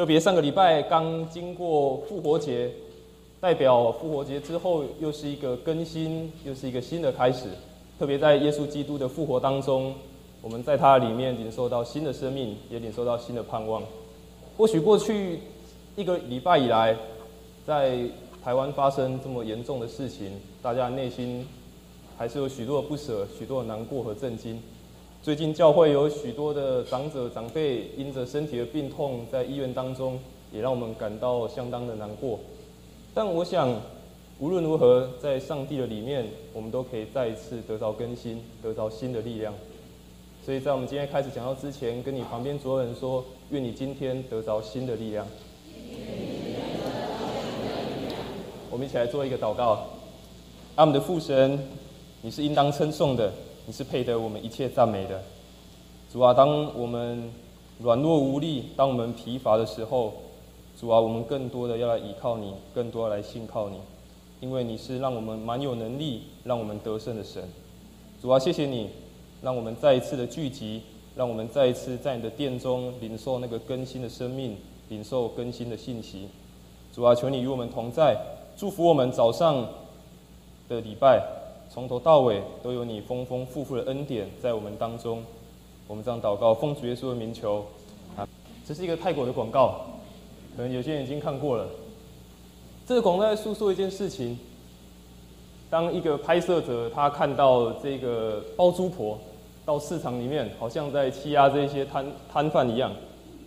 特别上个礼拜刚经过复活节，代表复活节之后又是一个更新，又是一个新的开始。特别在耶稣基督的复活当中，我们在他里面领受到新的生命，也领受到新的盼望。或许过去一个礼拜以来，在台湾发生这么严重的事情，大家内心还是有许多的不舍、许多的难过和震惊。最近教会有许多的长者长辈因着身体的病痛在医院当中，也让我们感到相当的难过。但我想，无论如何，在上帝的里面，我们都可以再一次得到更新，得到新的力量。所以在我们今天开始讲到之前，跟你旁边所有人说，愿你今天得着新的力量。我们一起来做一个祷告。阿们的父神，你是应当称颂的。你是配得我们一切赞美的，主啊！当我们软弱无力，当我们疲乏的时候，主啊，我们更多的要来依靠你，更多来信靠你，因为你是让我们蛮有能力、让我们得胜的神。主啊，谢谢你，让我们再一次的聚集，让我们再一次在你的殿中领受那个更新的生命，领受更新的信息。主啊，求你与我们同在，祝福我们早上的礼拜。从头到尾都有你丰丰富富的恩典在我们当中，我们这样祷告，奉主耶稣的名求。啊，这是一个泰国的广告，可能有些人已经看过了。这个广告在诉说一件事情：当一个拍摄者他看到这个包租婆到市场里面，好像在欺压这些摊摊贩一样，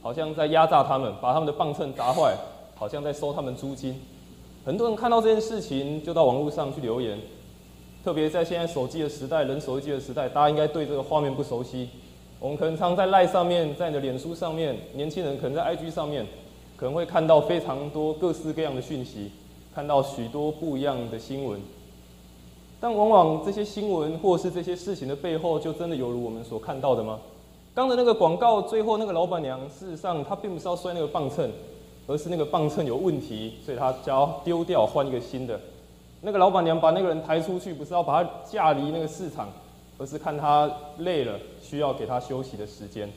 好像在压榨他们，把他们的磅秤砸坏，好像在收他们租金。很多人看到这件事情，就到网络上去留言。特别在现在手机的时代，人手机的时代，大家应该对这个画面不熟悉。我们可能常在赖上面，在你的脸书上面，年轻人可能在 IG 上面，可能会看到非常多各式各样的讯息，看到许多不一样的新闻。但往往这些新闻或是这些事情的背后，就真的有如我们所看到的吗？刚的那个广告，最后那个老板娘，事实上她并不是要摔那个磅秤，而是那个磅秤有问题，所以她就要丢掉，换一个新的。那个老板娘把那个人抬出去，不是要把他架离那个市场，而是看他累了，需要给他休息的时间。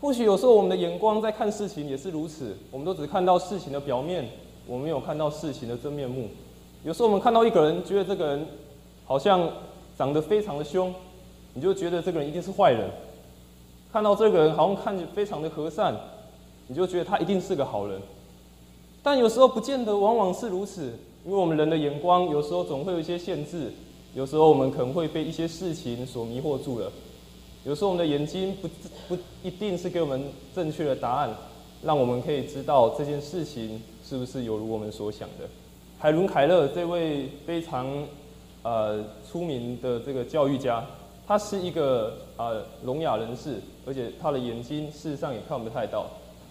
或许有时候我们的眼光在看事情也是如此，我们都只看到事情的表面，我们没有看到事情的真面目。有时候我们看到一个人，觉得这个人好像长得非常的凶，你就觉得这个人一定是坏人；看到这个人好像看着非常的和善，你就觉得他一定是个好人。但有时候不见得，往往是如此。因为我们人的眼光有时候总会有一些限制，有时候我们可能会被一些事情所迷惑住了，有时候我们的眼睛不不一定是给我们正确的答案，让我们可以知道这件事情是不是有如我们所想的。海伦凯勒这位非常呃出名的这个教育家，他是一个呃聋哑人士，而且他的眼睛事实上也看不太到。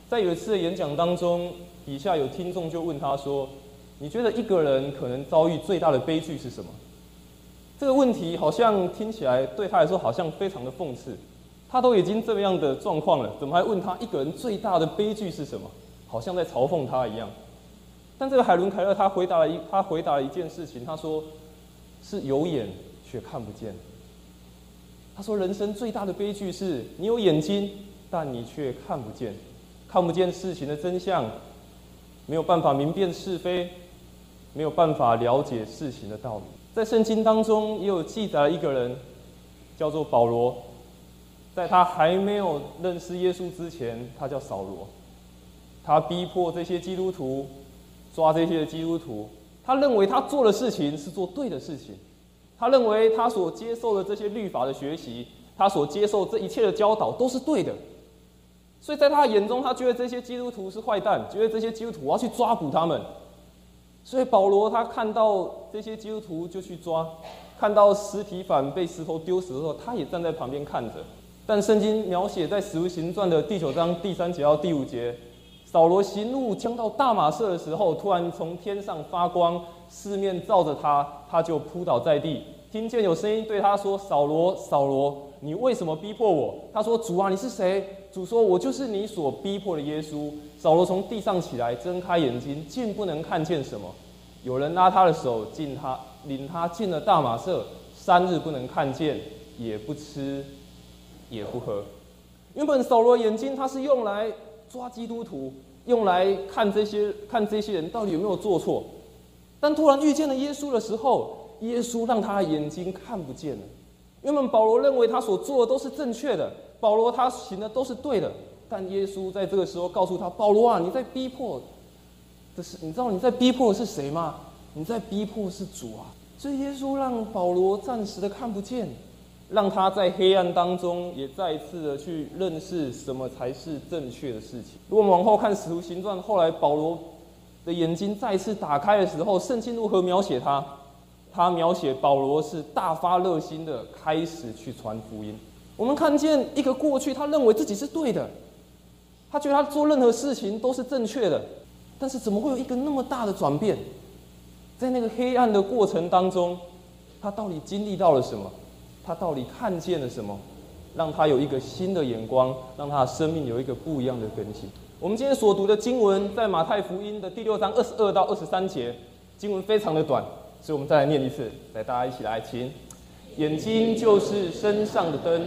在有一次的演讲当中，底下有听众就问他说。你觉得一个人可能遭遇最大的悲剧是什么？这个问题好像听起来对他来说好像非常的讽刺。他都已经这样的状况了，怎么还问他一个人最大的悲剧是什么？好像在嘲讽他一样。但这个海伦凯勒他回答了一他回答了一件事情，他说是有眼却看不见。他说人生最大的悲剧是你有眼睛，但你却看不见，看不见事情的真相，没有办法明辨是非。没有办法了解事情的道理。在圣经当中也有记载一个人，叫做保罗。在他还没有认识耶稣之前，他叫扫罗。他逼迫这些基督徒，抓这些基督徒。他认为他做的事情是做对的事情。他认为他所接受的这些律法的学习，他所接受这一切的教导都是对的。所以在他眼中，他觉得这些基督徒是坏蛋，觉得这些基督徒我要去抓捕他们。所以保罗他看到这些基督徒就去抓，看到尸体反被石头丢死的时候，他也站在旁边看着。但圣经描写在使徒行传的第九章第三节到第五节，扫罗行路将到大马色的时候，突然从天上发光，四面照着他，他就扑倒在地，听见有声音对他说：“扫罗，扫罗，你为什么逼迫我？”他说：“主啊，你是谁？”主说：“我就是你所逼迫的耶稣。”扫罗从地上起来，睁开眼睛，竟不能看见什么。有人拉他的手，进他领他进了大马色，三日不能看见，也不吃，也不喝。原本扫罗眼睛他是用来抓基督徒，用来看这些看这些人到底有没有做错。但突然遇见了耶稣的时候，耶稣让他的眼睛看不见了。原本保罗认为他所做的都是正确的，保罗他行的都是对的，但耶稣在这个时候告诉他：“保罗啊，你在逼迫的是，你知道你在逼迫的是谁吗？你在逼迫是主啊！”所以耶稣让保罗暂时的看不见，让他在黑暗当中也再一次的去认识什么才是正确的事情。如果我们往后看《使徒行传》，后来保罗的眼睛再次打开的时候，圣经如何描写他？他描写保罗是大发热心的开始去传福音。我们看见一个过去，他认为自己是对的，他觉得他做任何事情都是正确的，但是怎么会有一个那么大的转变？在那个黑暗的过程当中，他到底经历到了什么？他到底看见了什么？让他有一个新的眼光，让他的生命有一个不一样的更新。我们今天所读的经文在马太福音的第六章二十二到二十三节，经文非常的短。所以，我们再来念一次，来，大家一起来，请。眼睛就是身上的灯，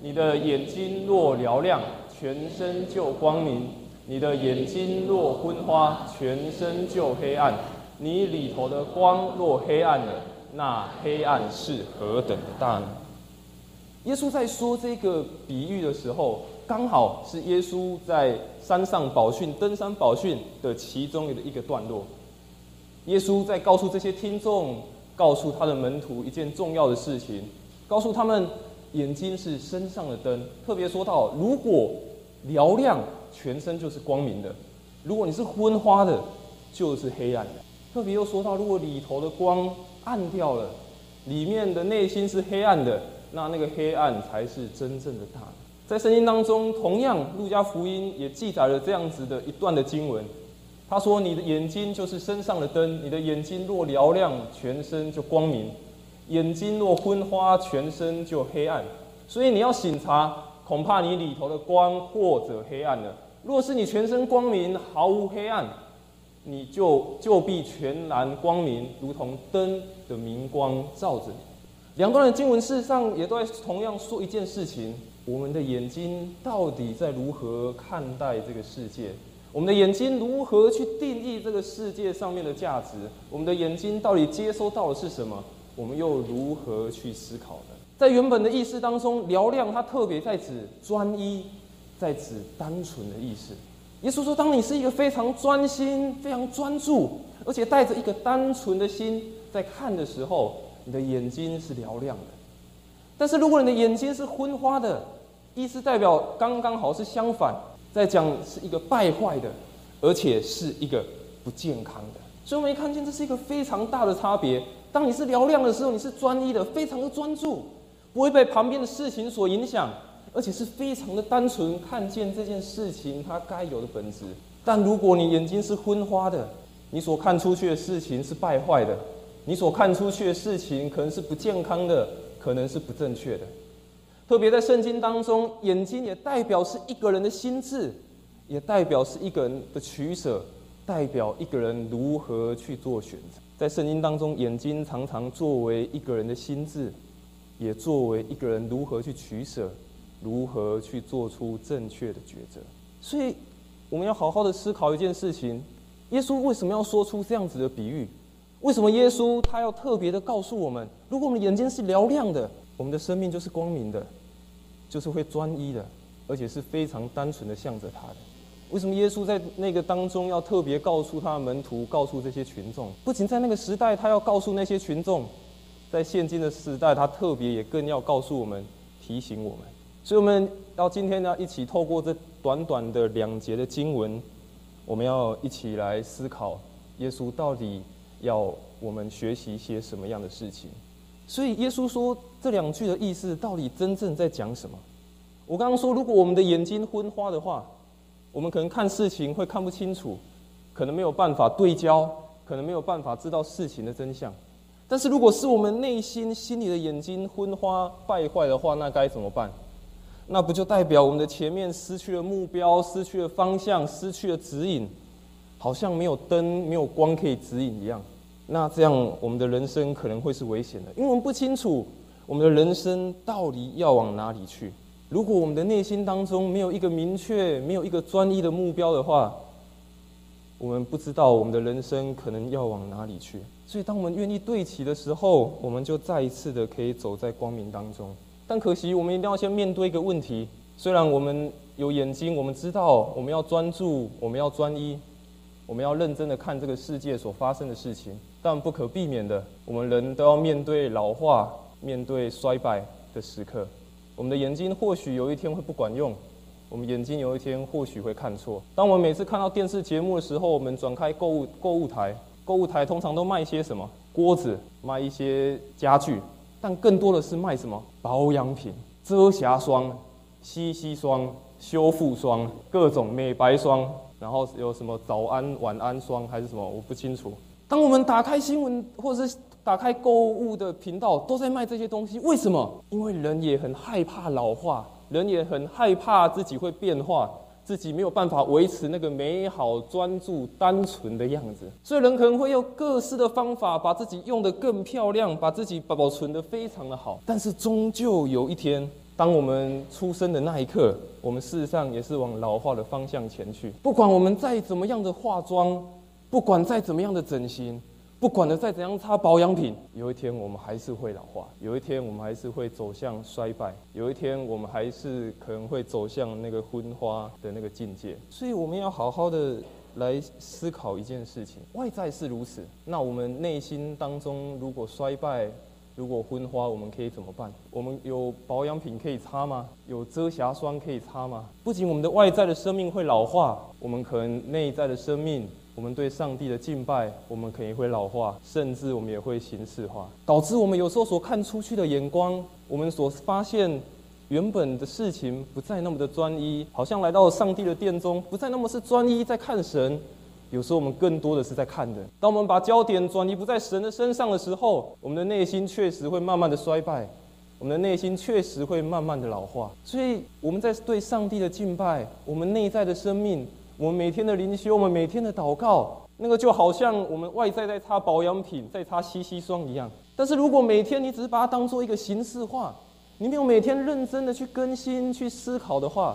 你的眼睛若嘹亮，全身就光明；你的眼睛若昏花，全身就黑暗。你里头的光若黑暗了，那黑暗是何等的大呢？耶稣在说这个比喻的时候，刚好是耶稣在山上宝训、登山宝训的其中的一个段落。耶稣在告诉这些听众，告诉他的门徒一件重要的事情，告诉他们眼睛是身上的灯。特别说到，如果嘹亮，全身就是光明的；如果你是昏花的，就是黑暗的。特别又说到，如果里头的光暗掉了，里面的内心是黑暗的，那那个黑暗才是真正的大。在圣经当中，同样路加福音也记载了这样子的一段的经文。他说：“你的眼睛就是身上的灯，你的眼睛若嘹亮，全身就光明；眼睛若昏花，全身就黑暗。所以你要醒察，恐怕你里头的光或者黑暗了。若是你全身光明，毫无黑暗，你就就必全然光明，如同灯的明光照着你。”两段的经文事实上也都在同样说一件事情：我们的眼睛到底在如何看待这个世界？我们的眼睛如何去定义这个世界上面的价值？我们的眼睛到底接收到的是什么？我们又如何去思考呢？在原本的意思当中，嘹亮它特别在指专一，在指单纯的意思。耶稣说，当你是一个非常专心、非常专注，而且带着一个单纯的心在看的时候，你的眼睛是嘹亮的。但是如果你的眼睛是昏花的，意思代表刚刚好是相反。在讲是一个败坏的，而且是一个不健康的，所以我们看见这是一个非常大的差别。当你是嘹亮的时候，你是专一的，非常的专注，不会被旁边的事情所影响，而且是非常的单纯，看见这件事情它该有的本质。但如果你眼睛是昏花的，你所看出去的事情是败坏的，你所看出去的事情可能是不健康的，可能是不正确的。特别在圣经当中，眼睛也代表是一个人的心智，也代表是一个人的取舍，代表一个人如何去做选择。在圣经当中，眼睛常常作为一个人的心智，也作为一个人如何去取舍，如何去做出正确的抉择。所以，我们要好好的思考一件事情：耶稣为什么要说出这样子的比喻？为什么耶稣他要特别的告诉我们，如果我们眼睛是嘹亮的，我们的生命就是光明的？就是会专一的，而且是非常单纯的向着他的。为什么耶稣在那个当中要特别告诉他的门徒，告诉这些群众？不仅在那个时代，他要告诉那些群众，在现今的时代，他特别也更要告诉我们，提醒我们。所以我们要今天呢，一起透过这短短的两节的经文，我们要一起来思考，耶稣到底要我们学习一些什么样的事情。所以耶稣说这两句的意思到底真正在讲什么？我刚刚说，如果我们的眼睛昏花的话，我们可能看事情会看不清楚，可能没有办法对焦，可能没有办法知道事情的真相。但是如果是我们内心心里的眼睛昏花败坏的话，那该怎么办？那不就代表我们的前面失去了目标，失去了方向，失去了指引，好像没有灯、没有光可以指引一样。那这样，我们的人生可能会是危险的，因为我们不清楚我们的人生到底要往哪里去。如果我们的内心当中没有一个明确、没有一个专一的目标的话，我们不知道我们的人生可能要往哪里去。所以，当我们愿意对齐的时候，我们就再一次的可以走在光明当中。但可惜，我们一定要先面对一个问题：虽然我们有眼睛，我们知道我们要专注，我们要专一，我们要认真的看这个世界所发生的事情，但不可避免的，我们人都要面对老化、面对衰败的时刻。我们的眼睛或许有一天会不管用，我们眼睛有一天或许会看错。当我们每次看到电视节目的时候，我们转开购物购物台，购物台通常都卖一些什么？锅子，卖一些家具，但更多的是卖什么？保养品、遮瑕霜、吸吸霜、修复霜、各种美白霜，然后有什么早安、晚安霜还是什么？我不清楚。当我们打开新闻或者是打开购物的频道，都在卖这些东西。为什么？因为人也很害怕老化，人也很害怕自己会变化，自己没有办法维持那个美好、专注、单纯的样子。所以人可能会用各式的方法，把自己用得更漂亮，把自己保存得非常的好。但是终究有一天，当我们出生的那一刻，我们事实上也是往老化的方向前去。不管我们再怎么样的化妆，不管再怎么样的整形。不管的再怎样擦保养品，有一天我们还是会老化，有一天我们还是会走向衰败，有一天我们还是可能会走向那个昏花的那个境界。所以我们要好好的来思考一件事情：外在是如此，那我们内心当中如果衰败、如果昏花，我们可以怎么办？我们有保养品可以擦吗？有遮瑕霜可以擦吗？不仅我们的外在的生命会老化，我们可能内在的生命。我们对上帝的敬拜，我们可能会老化，甚至我们也会形式化，导致我们有时候所看出去的眼光，我们所发现原本的事情不再那么的专一，好像来到了上帝的殿中，不再那么是专一在看神。有时候我们更多的是在看人。当我们把焦点转移不在神的身上的时候，我们的内心确实会慢慢的衰败，我们的内心确实会慢慢的老化。所以我们在对上帝的敬拜，我们内在的生命。我们每天的灵修，我们每天的祷告，那个就好像我们外在在擦保养品，在擦吸吸霜一样。但是如果每天你只是把它当做一个形式化，你没有每天认真的去更新、去思考的话，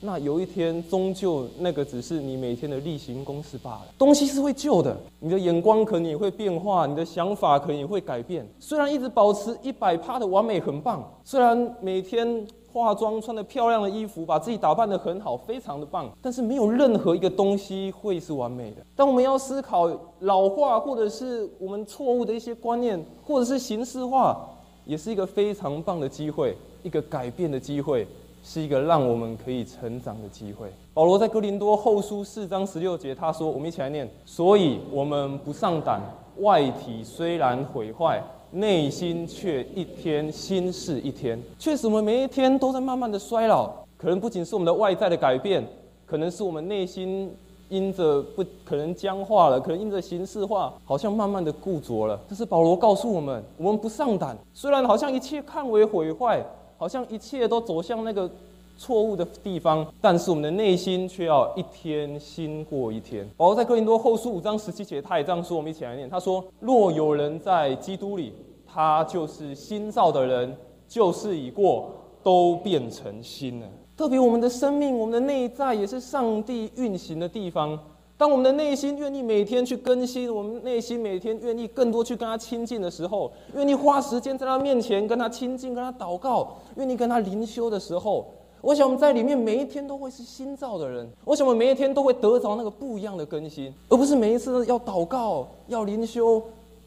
那有一天终究那个只是你每天的例行公事罢了。东西是会旧的，你的眼光可能也会变化，你的想法可能也会改变。虽然一直保持一百趴的完美很棒，虽然每天。化妆穿的漂亮的衣服，把自己打扮的很好，非常的棒。但是没有任何一个东西会是完美的。当我们要思考老化，或者是我们错误的一些观念，或者是形式化，也是一个非常棒的机会，一个改变的机会，是一个让我们可以成长的机会。保罗在哥林多后书四章十六节他说：“我们一起来念，所以我们不上胆，外体虽然毁坏。”内心却一天心事一天，确实我们每一天都在慢慢的衰老。可能不仅是我们的外在的改变，可能是我们内心因着不可能僵化了，可能因着形式化，好像慢慢的固着了。这是保罗告诉我们：我们不上胆，虽然好像一切看为毁坏，好像一切都走向那个。错误的地方，但是我们的内心却要一天新过一天。保罗在哥林多后书五章十七节，他也这样说。我们一起来念：他说，若有人在基督里，他就是新造的人，旧事已过，都变成新了。特别我们的生命，我们的内在也是上帝运行的地方。当我们的内心愿意每天去更新，我们内心每天愿意更多去跟他亲近的时候，愿意花时间在他面前跟他亲近、跟他祷告，愿意跟他灵修的时候。我想我们在里面每一天都会是新造的人。我想我们每一天都会得着那个不一样的更新，而不是每一次要祷告、要灵修，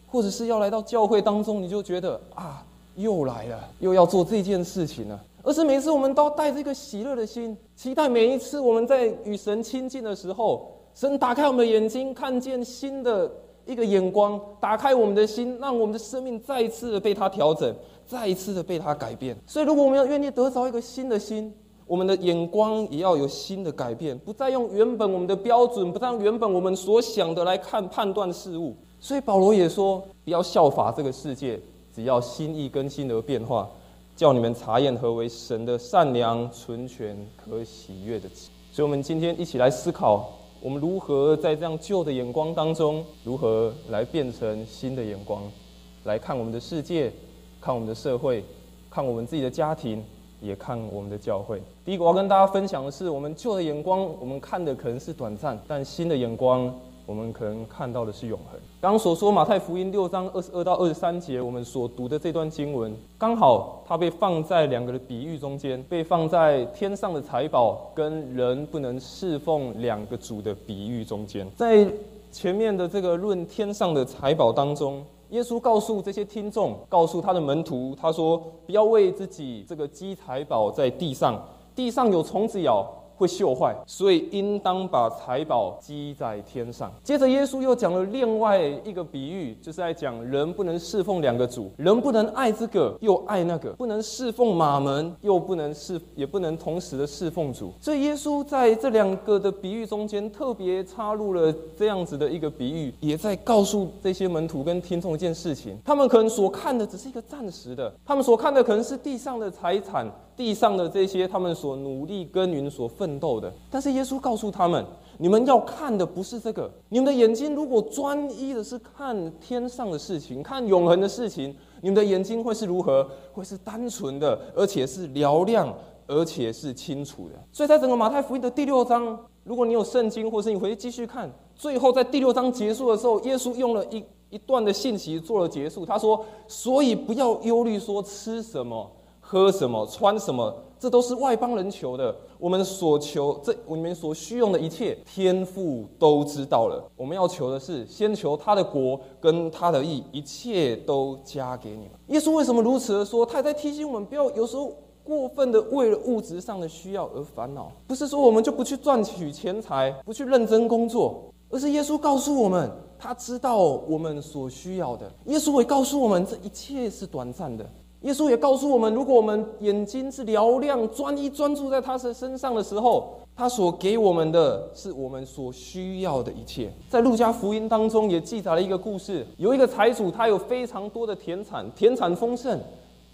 或者是要来到教会当中，你就觉得啊，又来了，又要做这件事情了。而是每次我们都带着一个喜乐的心，期待每一次我们在与神亲近的时候，神打开我们的眼睛，看见新的一个眼光，打开我们的心，让我们的生命再一次的被他调整，再一次的被他改变。所以，如果我们要愿意得着一个新的心，我们的眼光也要有新的改变，不再用原本我们的标准，不再用原本我们所想的来看判断事物。所以保罗也说，不要效法这个世界，只要心意更新而变化，叫你们查验何为神的善良、纯全、可喜悦的旨。所以，我们今天一起来思考，我们如何在这样旧的眼光当中，如何来变成新的眼光，来看我们的世界，看我们的社会，看我们自己的家庭。也看我们的教会。第一个我要跟大家分享的是，我们旧的眼光，我们看的可能是短暂，但新的眼光，我们可能看到的是永恒。刚刚所说马太福音六章二十二到二十三节，我们所读的这段经文，刚好它被放在两个的比喻中间，被放在天上的财宝跟人不能侍奉两个主的比喻中间。在前面的这个论天上的财宝当中。耶稣告诉这些听众，告诉他的门徒，他说：“不要为自己这个积财宝在地上，地上有虫子咬。”会锈坏，所以应当把财宝积在天上。接着，耶稣又讲了另外一个比喻，就是在讲人不能侍奉两个主，人不能爱这个又爱那个，不能侍奉马门，又不能侍，也不能同时的侍奉主。所以，耶稣在这两个的比喻中间，特别插入了这样子的一个比喻，也在告诉这些门徒跟听众一件事情：他们可能所看的只是一个暂时的，他们所看的可能是地上的财产。地上的这些，他们所努力耕耘、所奋斗的，但是耶稣告诉他们：你们要看的不是这个。你们的眼睛如果专一的是看天上的事情、看永恒的事情，你们的眼睛会是如何？会是单纯的，而且是嘹亮，而且是清楚的。所以在整个马太福音的第六章，如果你有圣经，或是你回去继续看，最后在第六章结束的时候，耶稣用了一一段的信息做了结束。他说：所以不要忧虑，说吃什么。喝什么，穿什么，这都是外邦人求的。我们所求，这我们所需用的一切，天父都知道了。我们要求的是，先求他的国跟他的义，一切都加给你们。耶稣为什么如此的说？他也在提醒我们，不要有时候过分的为了物质上的需要而烦恼。不是说我们就不去赚取钱财，不去认真工作，而是耶稣告诉我们，他知道我们所需要的。耶稣也告诉我们，这一切是短暂的。耶稣也告诉我们，如果我们眼睛是嘹亮、专一、专注在他的身上的时候，他所给我们的是我们所需要的一切。在路加福音当中也记载了一个故事，有一个财主，他有非常多的田产，田产丰盛，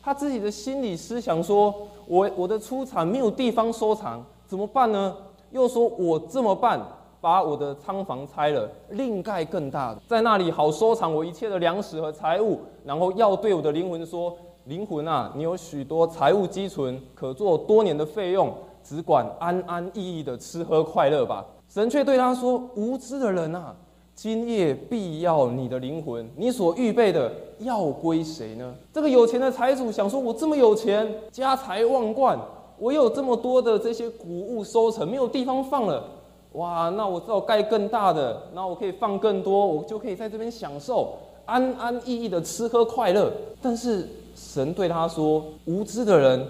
他自己的心理思想说：我我的出产没有地方收藏，怎么办呢？又说我这么办，把我的仓房拆了，另盖更大的，在那里好收藏我一切的粮食和财物，然后要对我的灵魂说。灵魂啊，你有许多财务积存，可做多年的费用，只管安安逸逸的吃喝快乐吧。神却对他说：“无知的人啊，今夜必要你的灵魂，你所预备的要归谁呢？”这个有钱的财主想说：“我这么有钱，家财万贯，我有这么多的这些谷物收成，没有地方放了。哇，那我只好盖更大的，那我可以放更多，我就可以在这边享受安安逸逸的吃喝快乐。但是。”神对他说：“无知的人，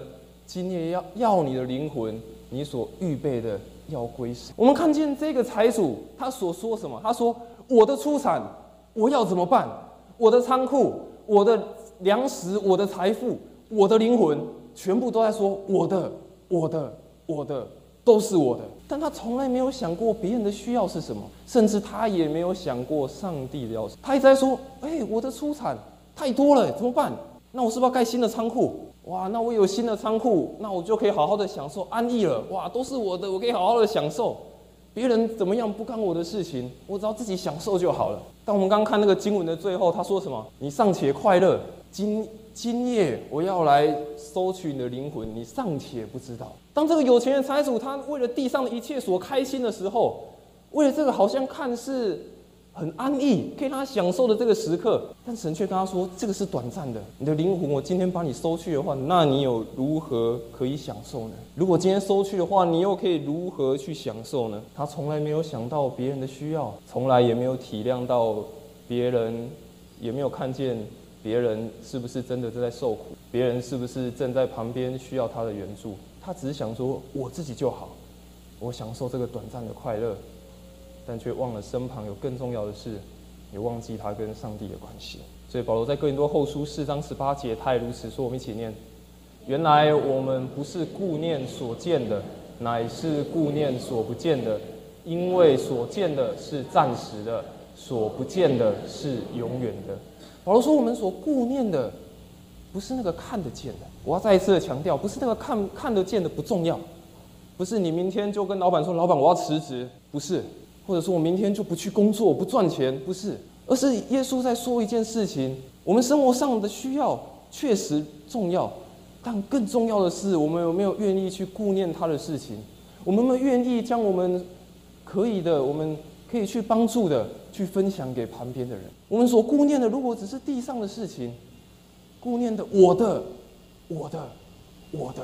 今夜要要你的灵魂，你所预备的要归谁？”我们看见这个财主，他所说什么？他说：“我的出产，我要怎么办？我的仓库，我的粮食，我的财富，我的灵魂，全部都在说我的，我的，我的，都是我的。”但他从来没有想过别人的需要是什么，甚至他也没有想过上帝的要求。他一直在说：“哎，我的出产太多了，怎么办？”那我是不是要盖新的仓库？哇，那我有新的仓库，那我就可以好好的享受安逸了。哇，都是我的，我可以好好的享受。别人怎么样不干我的事情，我只要自己享受就好了。但我们刚刚看那个经文的最后，他说什么？你尚且快乐，今今夜我要来收取你的灵魂，你尚且不知道。当这个有钱的财主他为了地上的一切所开心的时候，为了这个好像看似。很安逸，可以让他享受的这个时刻，但神却跟他说：“这个是短暂的。你的灵魂，我今天把你收去的话，那你有如何可以享受呢？如果今天收去的话，你又可以如何去享受呢？”他从来没有想到别人的需要，从来也没有体谅到别人，也没有看见别人是不是真的正在受苦，别人是不是正在旁边需要他的援助。他只是想说：“我自己就好，我享受这个短暂的快乐。”但却忘了身旁有更重要的事，也忘记他跟上帝的关系。所以保罗在哥林多后书四章十八节，他也如此说。我们一起念：原来我们不是顾念所见的，乃是顾念所不见的，因为所见的是暂时的，所不见的是永远的。保罗说，我们所顾念的不是那个看得见的。我要再一次的强调，不是那个看看得见的不重要，不是你明天就跟老板说，老板我要辞职，不是。或者说我明天就不去工作，我不赚钱，不是，而是耶稣在说一件事情：我们生活上的需要确实重要，但更重要的是，我们有没有愿意去顾念他的事情？我们有没有愿意将我们可以的，我们可以去帮助的，去分享给旁边的人？我们所顾念的，如果只是地上的事情，顾念的我的、我的、我的，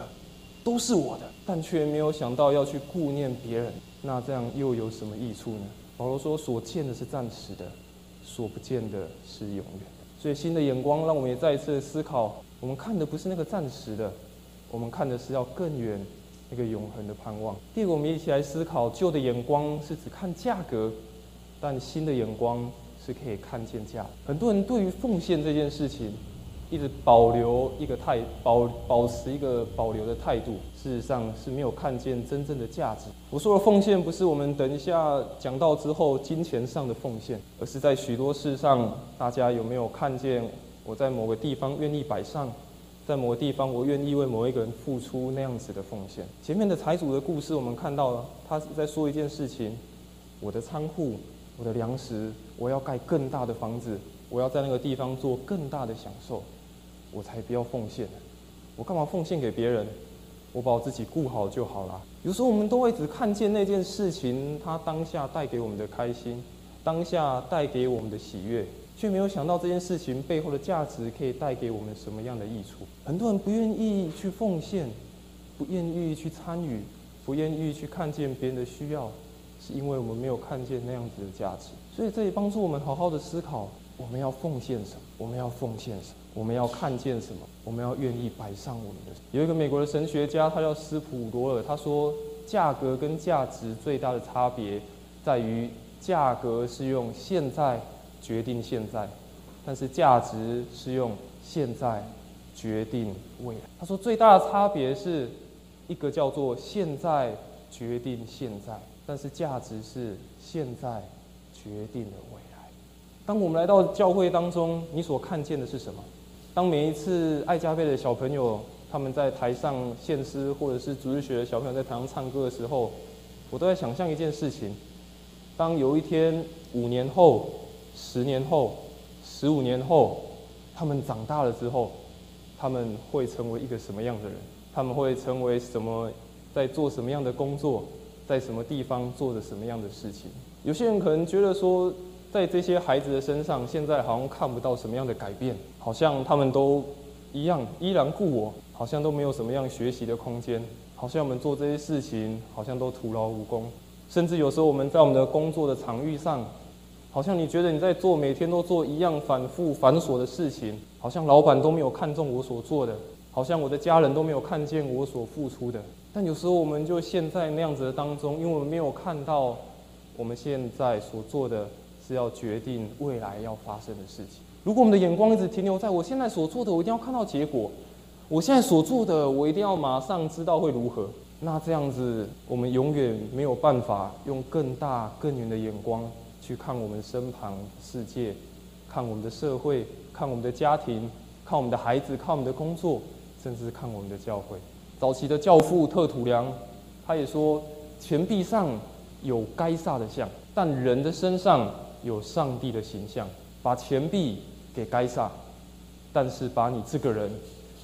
都是我的，但却没有想到要去顾念别人，那这样又有什么益处呢？保罗说：“所见的是暂时的，所不见的是永远的。”所以，新的眼光让我们也再一次思考。我们看的不是那个暂时的，我们看的是要更远那个永恒的盼望。第二个，我们一起来思考：旧的眼光是只看价格，但新的眼光是可以看见价。很多人对于奉献这件事情，一直保留一个态保保持一个保留的态度，事实上是没有看见真正的价值。我说的奉献，不是我们等一下讲到之后金钱上的奉献，而是在许多事上，大家有没有看见？我在某个地方愿意摆上，在某个地方我愿意为某一个人付出那样子的奉献。前面的财主的故事，我们看到了，他是在说一件事情：我的仓库，我的粮食，我要盖更大的房子，我要在那个地方做更大的享受，我才不要奉献。我干嘛奉献给别人？我把我自己顾好就好了。有时候我们都会只看见那件事情，它当下带给我们的开心，当下带给我们的喜悦。却没有想到这件事情背后的价值可以带给我们什么样的益处。很多人不愿意去奉献，不愿意去参与，不愿意去看见别人的需要，是因为我们没有看见那样子的价值。所以这也帮助我们好好的思考：我们要奉献什么？我们要奉献什么？我们要看见什么？我们要愿意摆上我们的。有一个美国的神学家，他叫斯普罗尔，他说：价格跟价值最大的差别在于，价格是用现在。决定现在，但是价值是用现在决定未来。他说最大的差别是一个叫做现在决定现在，但是价值是现在决定了未来。当我们来到教会当中，你所看见的是什么？当每一次爱加倍的小朋友他们在台上献诗，或者是主日学的小朋友在台上唱歌的时候，我都在想象一件事情：当有一天五年后。十年后，十五年后，他们长大了之后，他们会成为一个什么样的人？他们会成为什么？在做什么样的工作？在什么地方做着什么样的事情？有些人可能觉得说，在这些孩子的身上，现在好像看不到什么样的改变，好像他们都一样，依然故我，好像都没有什么样学习的空间，好像我们做这些事情，好像都徒劳无功，甚至有时候我们在我们的工作的场域上。好像你觉得你在做每天都做一样反复繁琐的事情，好像老板都没有看中我所做的，好像我的家人都没有看见我所付出的。但有时候我们就陷在那样子的当中，因为我们没有看到我们现在所做的是要决定未来要发生的事情。如果我们的眼光一直停留在我现在所做的，我一定要看到结果；我现在所做的，我一定要马上知道会如何。那这样子，我们永远没有办法用更大更远的眼光。去看我们身旁世界，看我们的社会，看我们的家庭，看我们的孩子，看我们的工作，甚至看我们的教会。早期的教父特土良，他也说：钱币上有该撒的像，但人的身上有上帝的形象。把钱币给该撒，但是把你这个人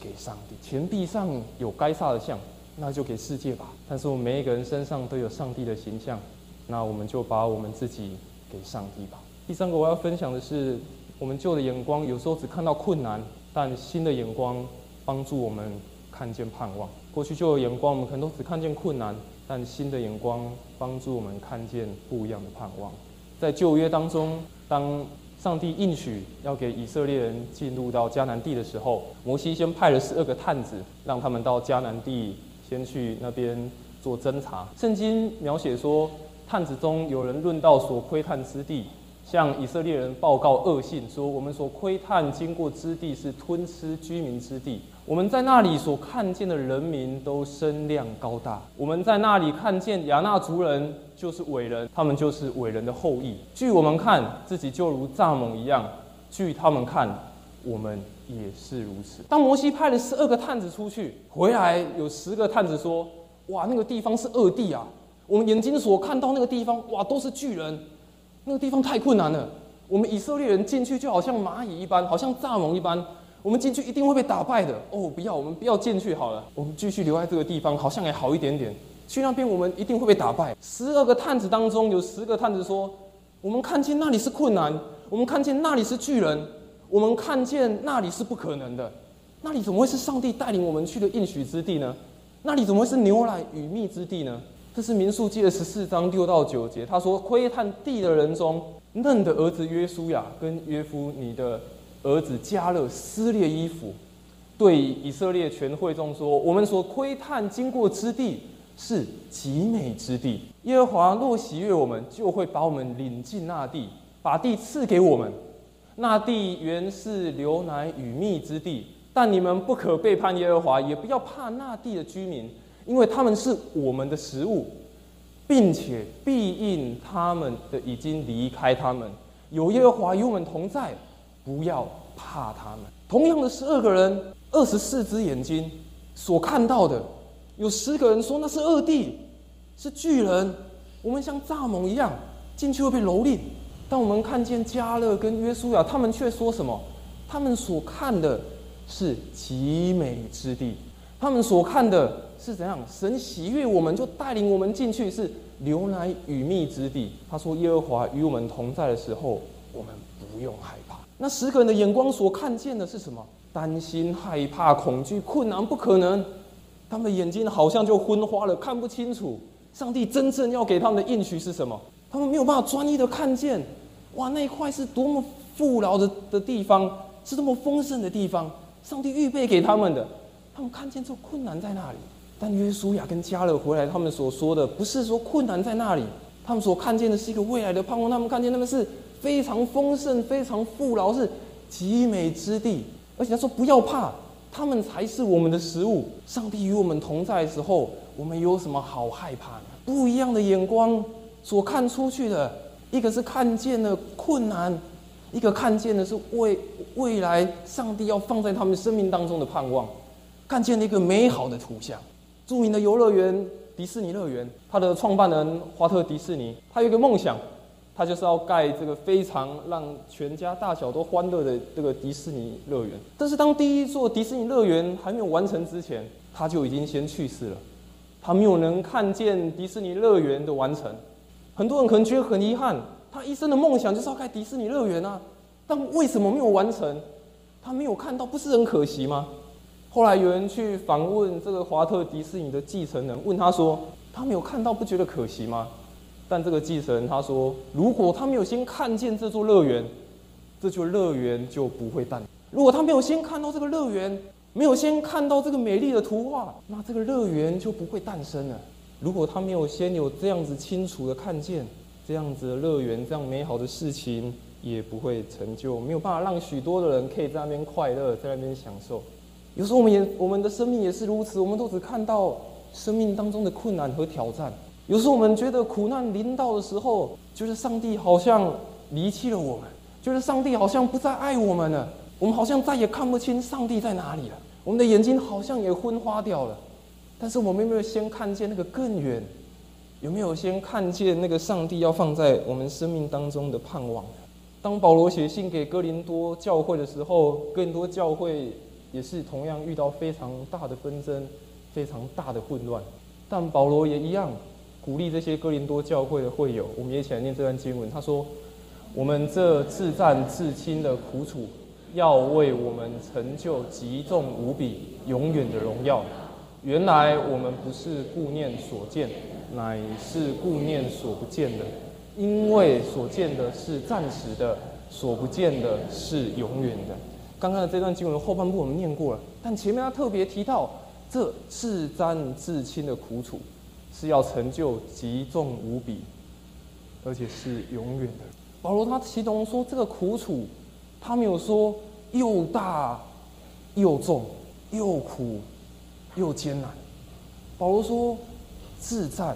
给上帝。钱币上有该撒的像，那就给世界吧。但是我们每一个人身上都有上帝的形象，那我们就把我们自己。给上帝吧。第三个我要分享的是，我们旧的眼光有时候只看到困难，但新的眼光帮助我们看见盼望。过去旧的眼光我们可能都只看见困难，但新的眼光帮助我们看见不一样的盼望。在旧约当中，当上帝应许要给以色列人进入到迦南地的时候，摩西先派了十二个探子，让他们到迦南地先去那边做侦查。圣经描写说。探子中有人论到所窥探之地，向以色列人报告恶信，说我们所窥探经过之地是吞吃居民之地。我们在那里所看见的人民都身量高大，我们在那里看见亚纳族人就是伟人，他们就是伟人的后裔。据我们看，自己就如蚱蜢一样；据他们看，我们也是如此。当摩西派了十二个探子出去，回来有十个探子说：“哇，那个地方是恶地啊！”我们眼睛所看到那个地方，哇，都是巨人，那个地方太困难了。我们以色列人进去就好像蚂蚁一般，好像蚱蜢一般，我们进去一定会被打败的。哦，不要，我们不要进去好了，我们继续留在这个地方，好像也好一点点。去那边我们一定会被打败。十二个探子当中有十个探子说，我们看见那里是困难，我们看见那里是巨人，我们看见那里是不可能的。那里怎么会是上帝带领我们去的应许之地呢？那里怎么会是牛奶与蜜之地呢？这是民数记的十四章六到九节，他说：窥探地的人中，嫩的儿子约书亚跟约夫你的儿子加勒撕裂衣服，对以色列全会众说：我们所窥探经过之地是极美之地。耶和华若喜悦我们，就会把我们领进那地，把地赐给我们。那地原是流奶与蜜之地。但你们不可背叛耶和华，也不要怕那地的居民，因为他们是我们的食物，并且必应他们的已经离开他们。有耶和华与我们同在，不要怕他们。同样的十二个人，二十四只眼睛所看到的，有十个人说那是恶地，是巨人。我们像蚱蜢一样进去会被蹂躏。但我们看见加勒跟约书亚，他们却说什么？他们所看的。是极美之地，他们所看的是怎样？神喜悦我们，就带领我们进去，是牛奶与蜜之地。他说：“耶和华与我们同在的时候，我们不用害怕。”那十个人的眼光所看见的是什么？担心、害怕、恐惧、困难、不可能。他们的眼睛好像就昏花了，看不清楚上帝真正要给他们的应许是什么。他们没有办法专一的看见，哇，那一块是多么富饶的的地方，是多么丰盛的地方。上帝预备给他们的，他们看见这困难在那里。但约书亚跟加勒回来，他们所说的不是说困难在那里，他们所看见的是一个未来的盼望。他们看见他们是非常丰盛、非常富饶，是极美之地。而且他说不要怕，他们才是我们的食物。上帝与我们同在的时候，我们有什么好害怕呢？不一样的眼光所看出去的，一个是看见了困难。一个看见的是未未来上帝要放在他们生命当中的盼望，看见了一个美好的图像。著名的游乐园迪士尼乐园，它的创办人华特迪士尼，他有一个梦想，他就是要盖这个非常让全家大小都欢乐的这个迪士尼乐园。但是当第一座迪士尼乐园还没有完成之前，他就已经先去世了，他没有能看见迪士尼乐园的完成。很多人可能觉得很遗憾。他一生的梦想就是要盖迪士尼乐园啊，但为什么没有完成？他没有看到，不是很可惜吗？后来有人去访问这个华特迪士尼的继承人，问他说：“他没有看到，不觉得可惜吗？”但这个继承人他说：“如果他没有先看见这座乐园，这座乐园就不会诞；如果他没有先看到这个乐园，没有先看到这个美丽的图画，那这个乐园就不会诞生了。如果他没有先有这样子清楚的看见。”这样子的乐园，这样美好的事情也不会成就，没有办法让许多的人可以在那边快乐，在那边享受。有时候我们也我们的生命也是如此，我们都只看到生命当中的困难和挑战。有时候我们觉得苦难临到的时候，觉得上帝好像离弃了我们，觉得上帝好像不再爱我们了，我们好像再也看不清上帝在哪里了，我们的眼睛好像也昏花掉了。但是我们有没有先看见那个更远？有没有先看见那个上帝要放在我们生命当中的盼望？当保罗写信给哥林多教会的时候，哥林多教会也是同样遇到非常大的纷争、非常大的混乱。但保罗也一样鼓励这些哥林多教会的会友，我们也一起来念这段经文。他说：“我们这自战自亲的苦楚，要为我们成就极重无比、永远的荣耀。原来我们不是顾念所见。”乃是顾念所不见的，因为所见的是暂时的，所不见的是永远的。刚刚的这段经文后半部我们念过了，但前面他特别提到，这自战自亲的苦楚，是要成就极重无比，而且是永远的。保罗他其中说这个苦楚，他没有说又大又重又苦又艰难。保罗说。自战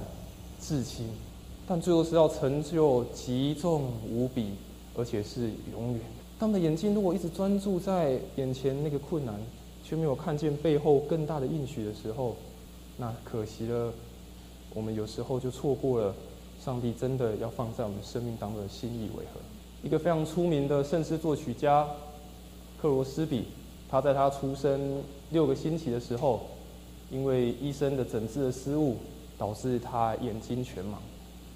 自亲，但最后是要成就极重无比，而且是永远。他们的眼睛如果一直专注在眼前那个困难，却没有看见背后更大的应许的时候，那可惜了。我们有时候就错过了上帝真的要放在我们生命当中的心意为何？一个非常出名的圣诗作曲家克罗斯比，他在他出生六个星期的时候，因为医生的诊治的失误，导致他眼睛全盲。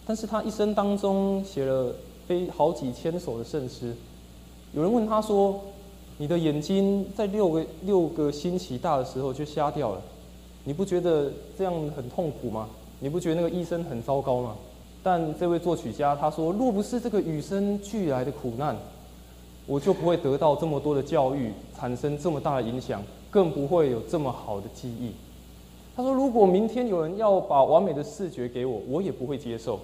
但是他一生当中写了非好几千首的圣诗。有人问他说：“你的眼睛在六个六个星期大的时候就瞎掉了，你不觉得这样很痛苦吗？你不觉得那个医生很糟糕吗？”但这位作曲家他说：“若不是这个与生俱来的苦难，我就不会得到这么多的教育，产生这么大的影响，更不会有这么好的记忆。”他说：“如果明天有人要把完美的视觉给我，我也不会接受。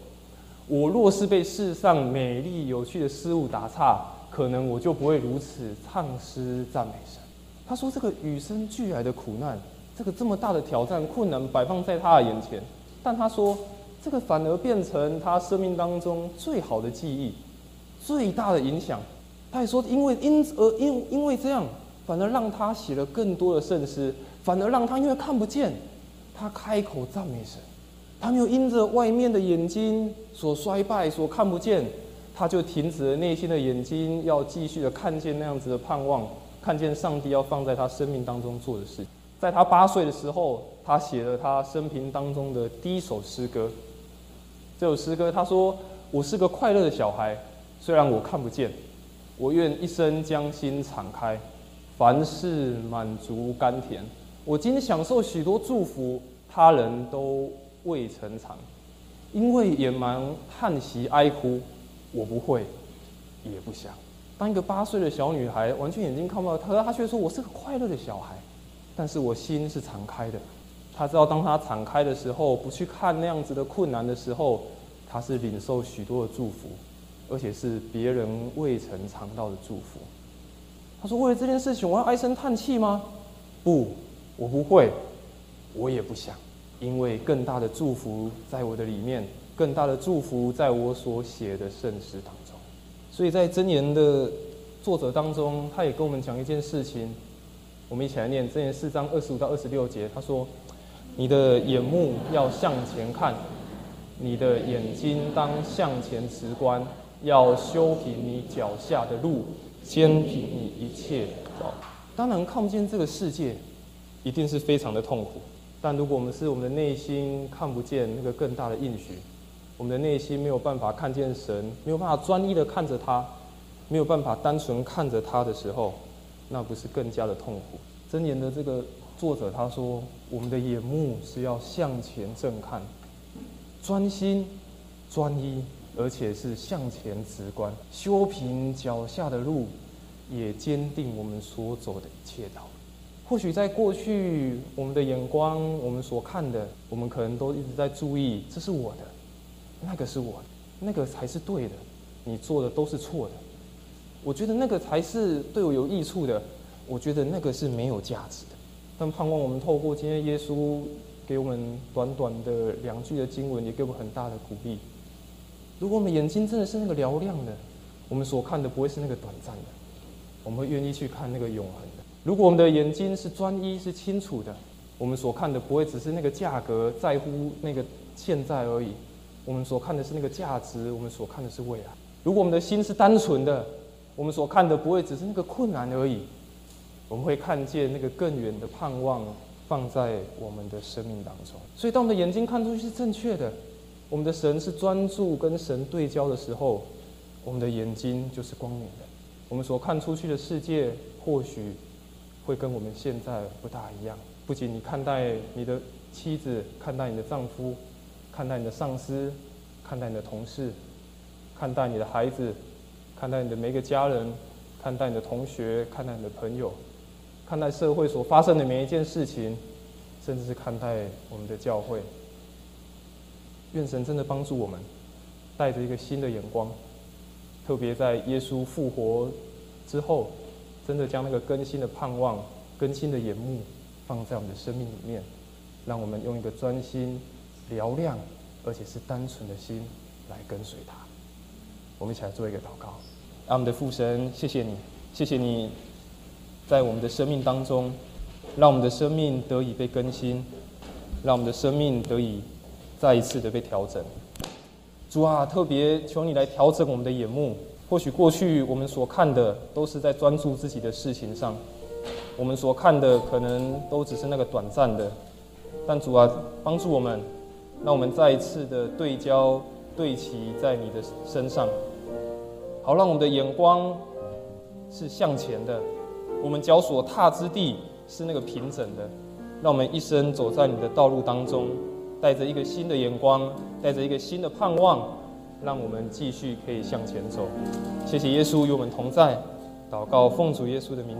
我若是被世上美丽有趣的事物打岔，可能我就不会如此唱诗赞美神。”他说：“这个与生俱来的苦难，这个这么大的挑战、困难摆放在他的眼前，但他说，这个反而变成他生命当中最好的记忆，最大的影响。他也说，因为因而因因为这样，反而让他写了更多的圣诗，反而让他因为看不见。”他开口赞美神，他没有因着外面的眼睛所衰败、所看不见，他就停止了内心的眼睛，要继续的看见那样子的盼望，看见上帝要放在他生命当中做的事。在他八岁的时候，他写了他生平当中的第一首诗歌。这首诗歌他说：“我是个快乐的小孩，虽然我看不见，我愿一生将心敞开，凡事满足甘甜。”我今天享受许多祝福，他人都未曾尝，因为眼盲叹息哀哭，我不会，也不想。当一个八岁的小女孩，完全眼睛看不到，她她却说我是个快乐的小孩，但是我心是敞开的。她知道，当她敞开的时候，不去看那样子的困难的时候，她是领受许多的祝福，而且是别人未曾尝到的祝福。她说：“为了这件事情，我要唉声叹气吗？不。”我不会，我也不想，因为更大的祝福在我的里面，更大的祝福在我所写的圣诗当中。所以在箴言的作者当中，他也跟我们讲一件事情，我们一起来念箴言四章二十五到二十六节。他说：“你的眼目要向前看，你的眼睛当向前直观，要修平你脚下的路，坚平你一切。当然看不见这个世界。”一定是非常的痛苦，但如果我们是我们的内心看不见那个更大的应许，我们的内心没有办法看见神，没有办法专一的看着他，没有办法单纯看着他的时候，那不是更加的痛苦？箴言的这个作者他说，我们的眼目是要向前正看，专心、专一，而且是向前直观，修平脚下的路，也坚定我们所走的一切道。或许在过去，我们的眼光，我们所看的，我们可能都一直在注意，这是我的，那个是我，那个才是对的，你做的都是错的。我觉得那个才是对我有益处的，我觉得那个是没有价值的。但盼望我们透过今天耶稣给我们短短的两句的经文，也给我们很大的鼓励。如果我们眼睛真的是那个嘹亮的，我们所看的不会是那个短暂的，我们会愿意去看那个永恒的。如果我们的眼睛是专一、是清楚的，我们所看的不会只是那个价格，在乎那个现在而已。我们所看的是那个价值，我们所看的是未来。如果我们的心是单纯的，我们所看的不会只是那个困难而已。我们会看见那个更远的盼望放在我们的生命当中。所以，当我们的眼睛看出去是正确的，我们的神是专注跟神对焦的时候，我们的眼睛就是光明的。我们所看出去的世界，或许。会跟我们现在不大一样。不仅你看待你的妻子，看待你的丈夫，看待你的上司，看待你的同事，看待你的孩子，看待你的每一个家人，看待你的同学，看待你的朋友，看待社会所发生的每一件事情，甚至是看待我们的教会。愿神真的帮助我们，带着一个新的眼光，特别在耶稣复活之后。真的将那个更新的盼望、更新的眼目放在我们的生命里面，让我们用一个专心、嘹亮，而且是单纯的心来跟随他。我们一起来做一个祷告。阿们的父神，谢谢你，谢谢你，在我们的生命当中，让我们的生命得以被更新，让我们的生命得以再一次的被调整。主啊，特别求你来调整我们的眼目。或许过去我们所看的都是在专注自己的事情上，我们所看的可能都只是那个短暂的，但主啊，帮助我们，让我们再一次的对焦、对齐在你的身上，好让我们的眼光是向前的，我们脚所踏之地是那个平整的，让我们一生走在你的道路当中，带着一个新的眼光，带着一个新的盼望，让我们继续可以向前走。谢谢耶稣与我们同在，祷告奉主耶稣的名。